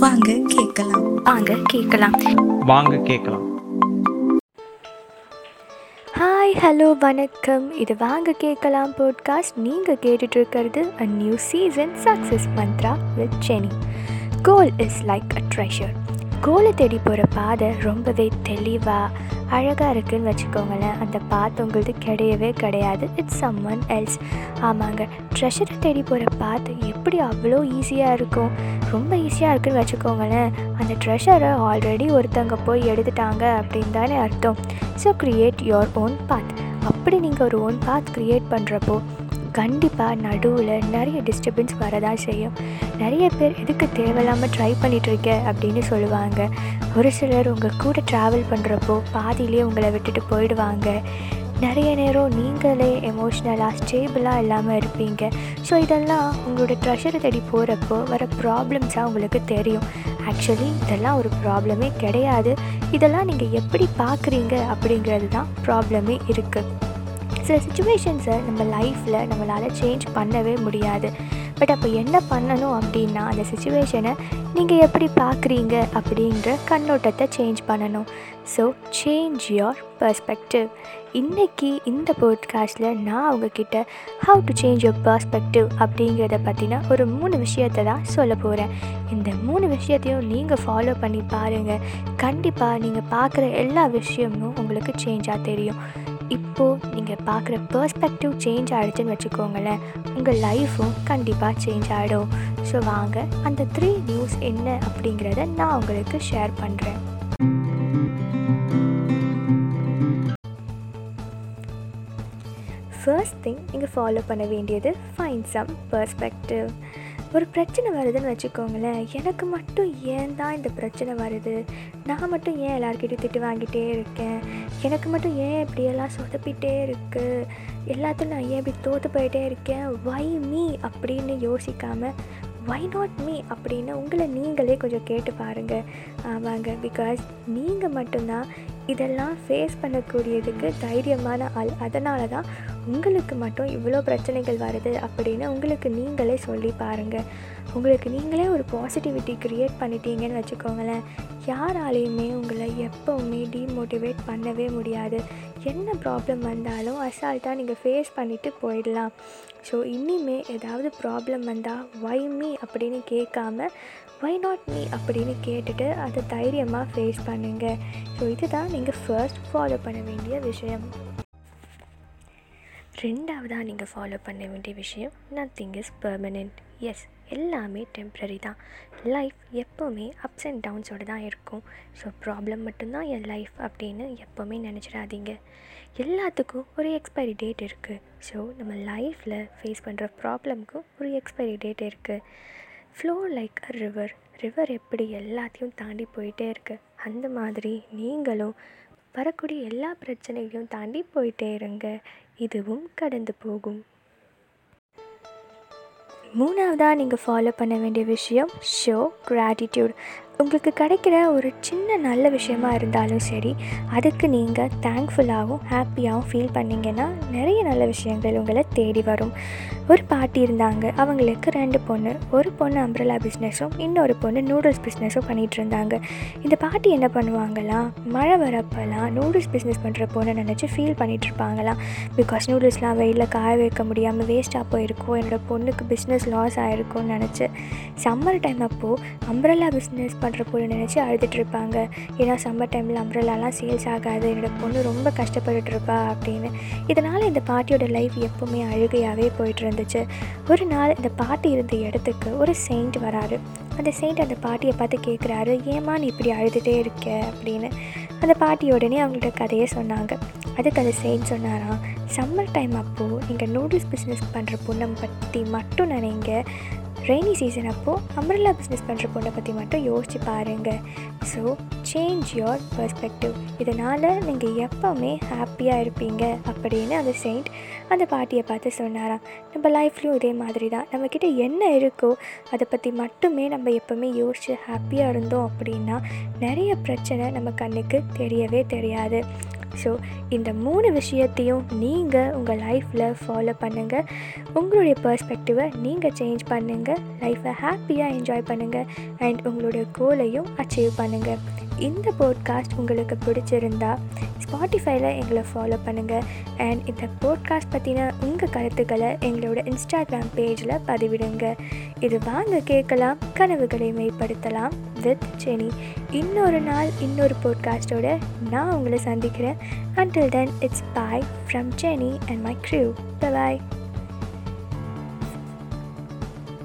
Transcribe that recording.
வாங்க கேட்கலாம். வாங்க கேட்கலாம். வாங்க கேட்கலாம். ஹாய் ஹலோ வணக்கம். இது வாங்க கேட்கலாம் பாட்காஸ்ட் நீங்கள் கேட்டுட்டு இருக்கிறது a new season success mantra with Jeni goal is like a treasure கோலை தேடி போகிற பாதை ரொம்பவே தெளிவாக அழகாக இருக்குன்னு வச்சுக்கோங்களேன். அந்த பாத் உங்களுது கிடையவே கிடையாது. இட்ஸ் சம் ஒன் எல்ஸ் ஆமாங்க. ட்ரெஷரை தேடி போகிற பாத்து எப்படி அவ்வளோ ஈஸியாக இருக்கும்? ரொம்ப ஈஸியாக இருக்குன்னு வச்சுக்கோங்களேன். அந்த ட்ரெஷரை ஆல்ரெடி ஒருத்தவங்க போய் எடுத்துட்டாங்க அப்படின்னு தானே அர்த்தம். So create your own path அப்படி நீங்கள் ஒரு ஓன் பாத் க்ரியேட் பண்ணுறப்போ கண்டிப்பாக நடுவில் நிறைய டிஸ்டர்பன்ஸ் வரதான் செய்யும். நிறைய பேர் எதுக்கு தேவையில்லாமல் ட்ரை பண்ணிகிட்ருக்க அப்படின்னு சொல்லுவாங்க. ஒரு சிலர் உங்கள் கூட ட்ராவல் பண்ணுறப்போ பாதியிலே உங்களை விட்டுட்டு போயிடுவாங்க. நிறைய நேரம் நீங்களே எமோஷ்னலாக ஸ்டேபிளாக இல்லாமல் இருப்பீங்க. ஸோ இதெல்லாம் உங்களோட ட்ரெஷரை தேடி போகிறப்போ வர ப்ராப்ளம்ஸாக உங்களுக்கு தெரியும். ஆக்சுவலி இதெல்லாம் ஒரு ப்ராப்ளமே கிடையாது. இதெல்லாம் நீங்கள் எப்படி பார்க்குறீங்க அப்படிங்கிறது தான் ப்ராப்ளமே இருக்குது சில சுச்சுவேஷன்ஸை நம்ம லைஃப்பில் நம்மளால் சேஞ்ச் பண்ணவே முடியாது. பட் அப்போ என்ன பண்ணணும் அப்படின்னா அந்த சுச்சுவேஷனை நீங்கள் எப்படி பார்க்குறீங்க அப்படின்ற கண்ணோட்டத்தை சேஞ்ச் பண்ணணும். ஸோ சேஞ்ச் யோர் பர்ஸ்பெக்டிவ் இன்றைக்கி இந்த போட்காஸ்ட்டில் நான் உங்ககிட்ட how to change your perspective அப்படிங்கிறத பற்றின ஒரு மூணு விஷயத்தை தான் சொல்ல போகிறேன் இந்த மூணு விஷயத்தையும் நீங்கள் ஃபாலோ பண்ணி பாருங்கள் கண்டிப்பாக நீங்கள் பார்க்குற எல்லா விஷயமும் உங்களுக்கு சேஞ்சாக தெரியும். இப்போது நீங்கள் பார்க்குற பர்ஸ்பெக்டிவ் சேஞ்ச் ஆகிடுச்சுன்னு வச்சுக்கோங்களேன். உங்கள் லைஃப்பும் கண்டிப்பாக சேஞ்ச் ஆகிடும் ஸோ வாங்க அந்த த்ரீ நியூஸ் என்ன அப்படிங்கிறத நான் உங்களுக்கு ஷேர் பண்ணுறேன் ஃபர்ஸ்ட் திங் நீங்கள் ஃபாலோ பண்ண வேண்டியது ஃபைன் சம் பர்ஸ்பெக்டிவ் ஒரு பிரச்சனை வருதுன்னு வச்சுக்கோங்களேன். எனக்கு மட்டும் ஏன் தான் இந்த பிரச்சனை வருது? நான் மட்டும் ஏன் எல்லாருக்கிட்டையும் திட்டு வாங்கிட்டே இருக்கேன்? எனக்கு மட்டும் ஏன் இப்படியெல்லாம் சொதப்பிட்டே இருக்குது எல்லாத்தையும் நான் ஏன் இப்படி தோற்று போயிட்டே இருக்கேன்? வை மீ அப்படின்னு யோசிக்காமல் வை நாட் மீ அப்படின்னு உங்களை நீங்களே கொஞ்சம் கேட்டு பாருங்கள் ஆமாங்க பிகாஸ் நீங்கள் மட்டும்தான் இதெல்லாம் ஃபேஸ் பண்ணக்கூடியதுக்கு தைரியமான ஆள். அதனால தான் உங்களுக்கு மட்டும் இவ்வளோ பிரச்சனைகள் வருது அப்படின்னு உங்களுக்கு நீங்களே சொல்லி பாருங்கள் உங்களுக்கு நீங்களே ஒரு பாசிட்டிவிட்டி க்ரியேட் பண்ணிட்டீங்கன்னு வச்சுக்கோங்களேன். யாராலையுமே உங்களை எப்போவுமே டீமோட்டிவேட் பண்ணவே முடியாது. என்ன ப்ராப்ளம் வந்தாலும் அசால்ட்டாக நீங்கள் ஃபேஸ் பண்ணிவிட்டு போயிடலாம். ஸோ இனிமே ஏதாவது ப்ராப்ளம் வந்தால் வை மீ அப்படின்னு கேட்காம வை நாட் மீ அப்படின்னு கேட்டுட்டு அதை தைரியமாக ஃபேஸ் பண்ணுங்கள் ஸோ இதுதான் நீங்கள் ஃபர்ஸ்ட் ஃபாலோ பண்ண வேண்டிய விஷயம். ரெண்டாவதாக நீங்கள் ஃபாலோ பண்ண வேண்டிய விஷயம் நத்திங் இஸ் பர்மனெண்ட் எஸ் எல்லாமே டெம்ப்ரரி தான். லைஃப் எப்போவுமே அப்ஸ் அண்ட் டவுன்ஸோடு தான் இருக்கும். ஸோ ப்ராப்ளம் மட்டும்தான் என் லைஃப் அப்படின்னு எப்போவுமே நினச்சிடாதீங்க. எல்லாத்துக்கும் ஒரு எக்ஸ்பைரி டேட் இருக்குது ஸோ நம்ம லைஃப்பில் ஃபேஸ் பண்ணுற ப்ராப்ளம்க்கும் ஒரு எக்ஸ்பைரி டேட் இருக்குது flow like a river river எப்படி எல்லாத்தையும் தாண்டி போயிட்டே இருக்குது அந்த மாதிரி நீங்களும் வரக்கூடிய எல்லா பிரச்சனைகளையும் தாண்டி போயிட்டே இருங்க. இதுவும் கடந்து போகும். மூணாவதாக நீங்கள் ஃபாலோ பண்ண வேண்டிய விஷயம் ஷோ கிராட்டிடியூட் உங்களுக்கு கிடைக்கிற ஒரு சின்ன நல்ல விஷயமா இருந்தாலும் சரி அதுக்கு நீங்கள் தேங்க்ஃபுல்லாகவும் ஹாப்பியாகவும் ஃபீல் பண்ணிங்கன்னா நிறைய நல்ல விஷயங்கள் உங்களை தேடி வரும். ஒரு பாட்டி இருந்தாங்க. அவங்களுக்கு ரெண்டு பொண்ணு. ஒரு பொண்ணு அம்ப்ரலா பிஸ்னஸும் இன்னொரு பொண்ணு நூடுல்ஸ் பிஸ்னஸும் பண்ணிகிட்டு இருந்தாங்க. இந்த பாட்டி என்ன பண்ணுவாங்களாம் மழை வரப்பெல்லாம் நூடுல்ஸ் பிஸ்னஸ் பண்ணுற பொண்ணை நினச்சி ஃபீல் பண்ணிகிட்டு இருப்பாங்களாம். பிகாஸ் நூடுல்ஸ்லாம் வெயிலில் காய வைக்க முடியாமல் வேஸ்ட்டாக போயிருக்கும். என்னோடய பொண்ணுக்கு பிஸ்னஸ் லாஸ் ஆகிருக்கும்னு நினச்சி சம்மர் டைம் அப்போது அம்ப்ரலா பிஸ்னஸ் பண்ணுற பொண்ணு நினச்சி அழுதுட்டுருப்பாங்க. ஏன்னா சம்மர் டைமில் அம்ப்ரலாலாம் சேல்ஸ் ஆகாது. என்னோடய பொண்ணு ரொம்ப கஷ்டப்பட்டுருப்பா அப்படின்னு. இதனால் இந்த பாட்டியோட லைஃப் எப்போவுமே அழுகையாகவே போயிட்டு இருந்துச்சு ஒரு நாள் இந்த பாட்டி இருந்த இடத்துக்கு ஒரு செயிண்ட் வராரு. அந்த செயிண்ட் அந்த பாட்டியை பார்த்து கேட்குறாரு ஏமா நீ இப்படி அழுதுகிட்டே இருக்க? அப்படின்னு. அந்த பாட்டி உடனே அவங்கள்ட்ட கதையை சொன்னாங்க. அதுக்கு அந்த செயின்ட் சொன்னாராம் சம்மர் டைம் அப்போது நீங்கள் நூடுல்ஸ் பிஸ்னஸ் பண்ணுற பொண்ணை பற்றி மட்டும் நினைங்க. ரெய்னி சீசன் அப்போது அம்ரல்லா பிஸ்னஸ் பண்ணுற பொண்ணை பற்றி மட்டும் யோசித்து பாருங்கள் ஸோ சேஞ்ச் யோர் பர்ஸ்பெக்டிவ் இதனால் நீங்கள் எப்போவுமே ஹாப்பியாக இருப்பீங்க அப்படின்னு அந்த செயிண்ட் அந்த பாட்டியை பார்த்து சொன்னாராம். நம்ம லைஃப்லேயும் இதே மாதிரி தான் நம்மக்கிட்ட என்ன இருக்கோ அதை பற்றி மட்டுமே நம்ம எப்போவுமே யோசித்து ஹாப்பியாக இருந்தோம் அப்படின்னா நிறைய பிரச்சனை நம்ம கண்ணுக்கு தெரியவே தெரியாது. ஸோ இந்த மூணு விஷயத்தையும் நீங்கள் உங்கள் லைஃப்பில் ஃபாலோ பண்ணுங்கள் உங்களுடைய பர்ஸ்பெக்டிவை நீங்கள் சேஞ்ச் பண்ணுங்கள் லைஃப்பை ஹாப்பியாக என்ஜாய் பண்ணுங்கள் அண்ட் உங்களுடைய கோலையும் அச்சீவ் பண்ணுங்கள் இந்த போட்காஸ்ட் உங்களுக்கு பிடிச்சிருந்தா ஸ்பாட்டிஃபைல எங்களை ஃபாலோ பண்ணுங்கள் அண்ட் இந்த போட்காஸ்ட் பற்றின உங்கள் கருத்துக்களை எங்களோட இன்ஸ்டாகிராம் பேஜில் பதிவிடுங்க. இது வாங்க கேட்கலாம் கனவுகளை மேம்படுத்தலாம் வித் செனி இன்னொரு நாள் இன்னொரு போட்காஸ்ட்டோட நான் உங்களை சந்திக்கிறேன். Until then it's bye from Cheni and my crew bye